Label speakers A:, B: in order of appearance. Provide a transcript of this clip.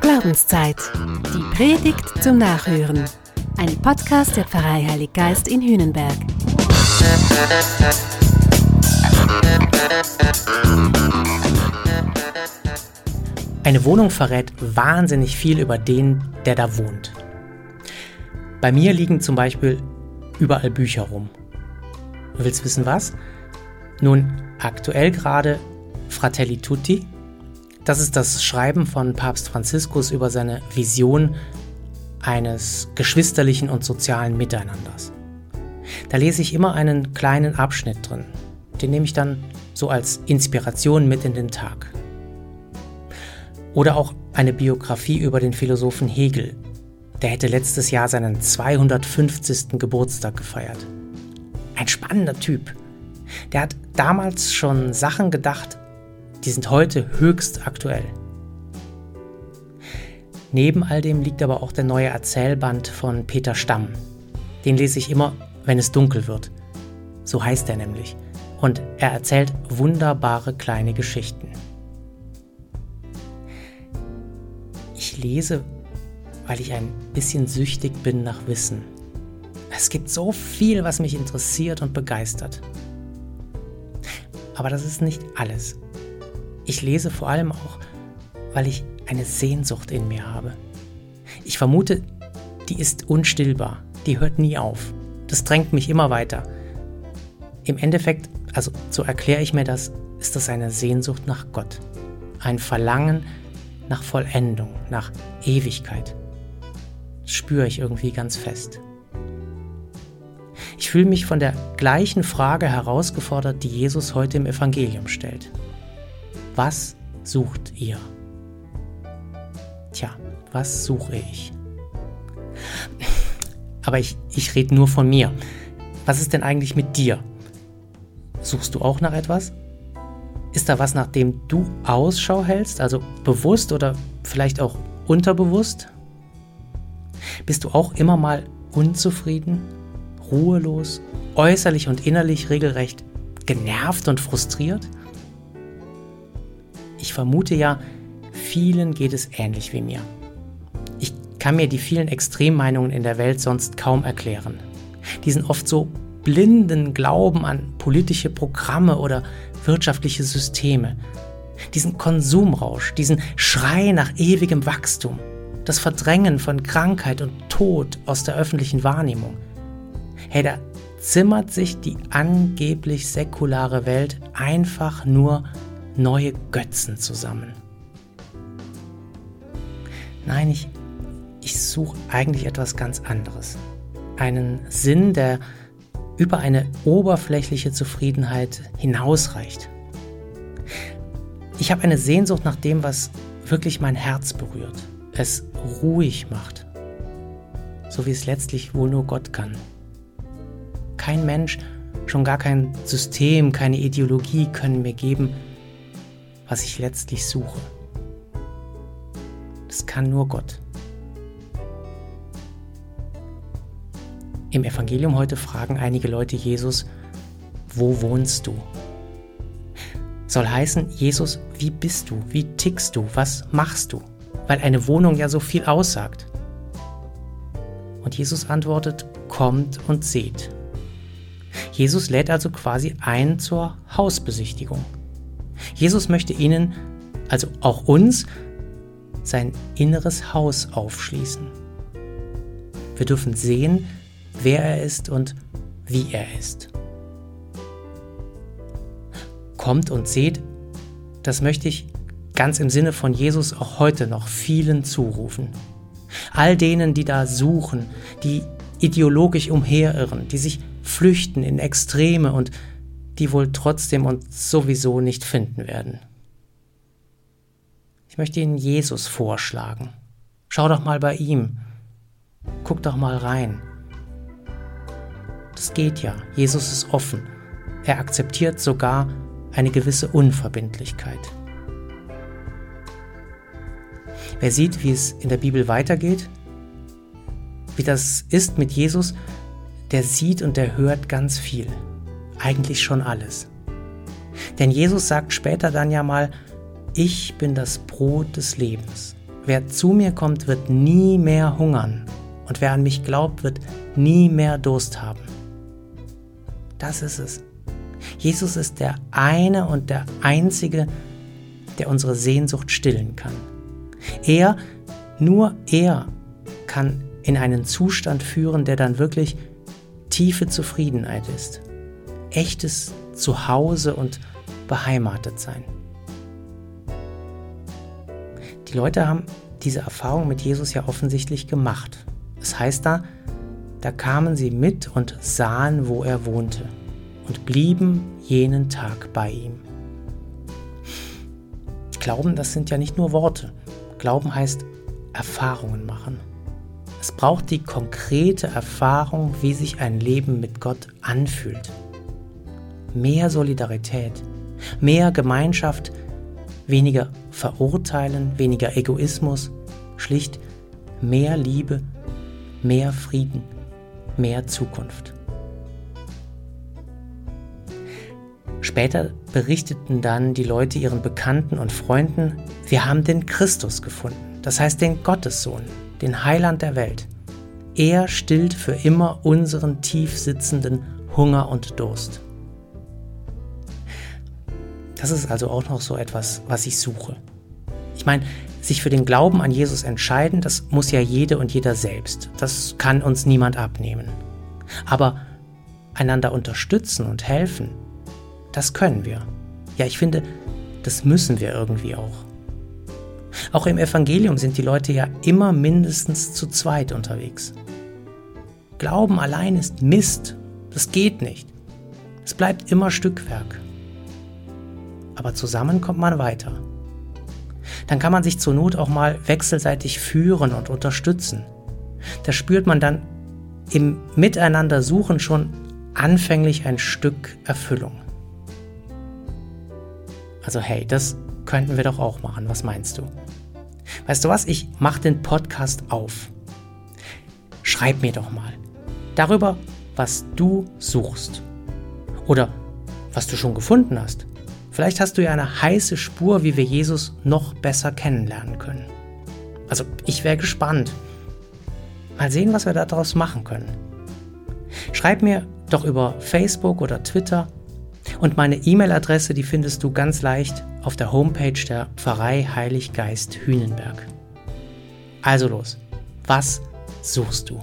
A: Glaubenszeit. Die Predigt zum Nachhören. Ein Podcast der Pfarrei Heilig Geist in Hühnenberg.
B: Eine Wohnung verrät wahnsinnig viel über den, der da wohnt. Bei mir liegen zum Beispiel überall Bücher rum. Du willst wissen was? Nun, aktuell gerade Fratelli Tutti. Das ist das Schreiben von Papst Franziskus über seine Vision eines geschwisterlichen und sozialen Miteinanders. Da lese ich immer einen kleinen Abschnitt drin. Den nehme ich dann so als Inspiration mit in den Tag. Oder auch eine Biografie über den Philosophen Hegel. Der hätte letztes Jahr seinen 250. Geburtstag gefeiert. Ein spannender Typ. Der hat damals schon Sachen gedacht, die sind heute höchst aktuell. Neben all dem liegt aber auch der neue Erzählband von Peter Stamm. Den lese ich immer, wenn es dunkel wird. So heißt er nämlich. Und er erzählt wunderbare kleine Geschichten. Ich lese, weil ich ein bisschen süchtig bin nach Wissen. Es gibt so viel, was mich interessiert und begeistert. Aber das ist nicht alles. Ich lese vor allem auch, weil ich eine Sehnsucht in mir habe. Ich vermute, die ist unstillbar, die hört nie auf. Das drängt mich immer weiter. Im Endeffekt, also so erkläre ich mir das, ist das eine Sehnsucht nach Gott. Ein Verlangen nach Vollendung, nach Ewigkeit. Das spüre ich irgendwie ganz fest. Ich fühle mich von der gleichen Frage herausgefordert, die Jesus heute im Evangelium stellt. Was sucht ihr? Tja, was suche ich? Aber ich, ich rede nur von mir. Was ist denn eigentlich mit dir? Suchst du auch nach etwas? Ist da was, nach dem du Ausschau hältst, also bewusst oder vielleicht auch unterbewusst? Bist du auch immer mal unzufrieden ruhelos, äußerlich und innerlich regelrecht genervt und frustriert? Ich vermute ja, vielen geht es ähnlich wie mir. Ich kann mir die vielen Extremmeinungen in der Welt sonst kaum erklären. Diesen oft so blinden Glauben an politische Programme oder wirtschaftliche Systeme, diesen Konsumrausch, diesen Schrei nach ewigem Wachstum, das Verdrängen von Krankheit und Tod aus der öffentlichen Wahrnehmung – Hey, da zimmert sich die angeblich säkulare Welt einfach nur neue Götzen zusammen. Nein, ich, ich suche eigentlich etwas ganz anderes. Einen Sinn, der über eine oberflächliche Zufriedenheit hinausreicht. Ich habe eine Sehnsucht nach dem, was wirklich mein Herz berührt, es ruhig macht, so wie es letztlich wohl nur Gott kann kein Mensch, schon gar kein System, keine Ideologie können mir geben, was ich letztlich suche. Das kann nur Gott. Im Evangelium heute fragen einige Leute Jesus, wo wohnst du? Soll heißen, Jesus, wie bist du? Wie tickst du? Was machst du? Weil eine Wohnung ja so viel aussagt. Und Jesus antwortet, kommt und seht. Jesus lädt also quasi ein zur Hausbesichtigung. Jesus möchte ihnen, also auch uns, sein inneres Haus aufschließen. Wir dürfen sehen, wer er ist und wie er ist. Kommt und seht, das möchte ich ganz im Sinne von Jesus auch heute noch vielen zurufen. All denen, die da suchen, die ideologisch umherirren, die sich flüchten in Extreme und die wohl trotzdem uns sowieso nicht finden werden. Ich möchte Ihnen Jesus vorschlagen. Schau doch mal bei ihm. Guck doch mal rein. Das geht ja. Jesus ist offen. Er akzeptiert sogar eine gewisse Unverbindlichkeit. Wer sieht, wie es in der Bibel weitergeht, wie das ist mit Jesus, der sieht und der hört ganz viel. Eigentlich schon alles. Denn Jesus sagt später dann ja mal, ich bin das Brot des Lebens. Wer zu mir kommt, wird nie mehr hungern. Und wer an mich glaubt, wird nie mehr Durst haben. Das ist es. Jesus ist der eine und der einzige, der unsere Sehnsucht stillen kann. Er, nur er, kann in einen Zustand führen, der dann wirklich tiefe Zufriedenheit ist. Echtes Zuhause und beheimatet sein. Die Leute haben diese Erfahrung mit Jesus ja offensichtlich gemacht. Es das heißt da, da kamen sie mit und sahen, wo er wohnte und blieben jenen Tag bei ihm. Glauben, das sind ja nicht nur Worte. Glauben heißt Erfahrungen machen. Es braucht die konkrete Erfahrung, wie sich ein Leben mit Gott anfühlt. Mehr Solidarität, mehr Gemeinschaft, weniger Verurteilen, weniger Egoismus, schlicht mehr Liebe, mehr Frieden, mehr Zukunft. Später berichteten dann die Leute ihren Bekannten und Freunden, wir haben den Christus gefunden, das heißt den Gottessohn, den Heiland der Welt. Er stillt für immer unseren tief sitzenden Hunger und Durst. Das ist also auch noch so etwas, was ich suche. Ich meine, sich für den Glauben an Jesus entscheiden, das muss ja jede und jeder selbst. Das kann uns niemand abnehmen. Aber einander unterstützen und helfen, das können wir. Ja, ich finde, das müssen wir irgendwie auch. Auch im Evangelium sind die Leute ja immer mindestens zu zweit unterwegs. Glauben allein ist Mist. Das geht nicht. Es bleibt immer Stückwerk aber zusammen kommt man weiter. Dann kann man sich zur Not auch mal wechselseitig führen und unterstützen. Da spürt man dann im Miteinander suchen schon anfänglich ein Stück Erfüllung. Also hey, das könnten wir doch auch machen. Was meinst du? Weißt du was? Ich mache den Podcast auf. Schreib mir doch mal darüber, was du suchst. Oder was du schon gefunden hast. Vielleicht hast du ja eine heiße Spur, wie wir Jesus noch besser kennenlernen können. Also ich wäre gespannt. Mal sehen, was wir daraus machen können. Schreib mir doch über Facebook oder Twitter und meine E-Mail-Adresse, die findest du ganz leicht auf der Homepage der Pfarrei Heiliggeist Hünenberg. Also los, was suchst du?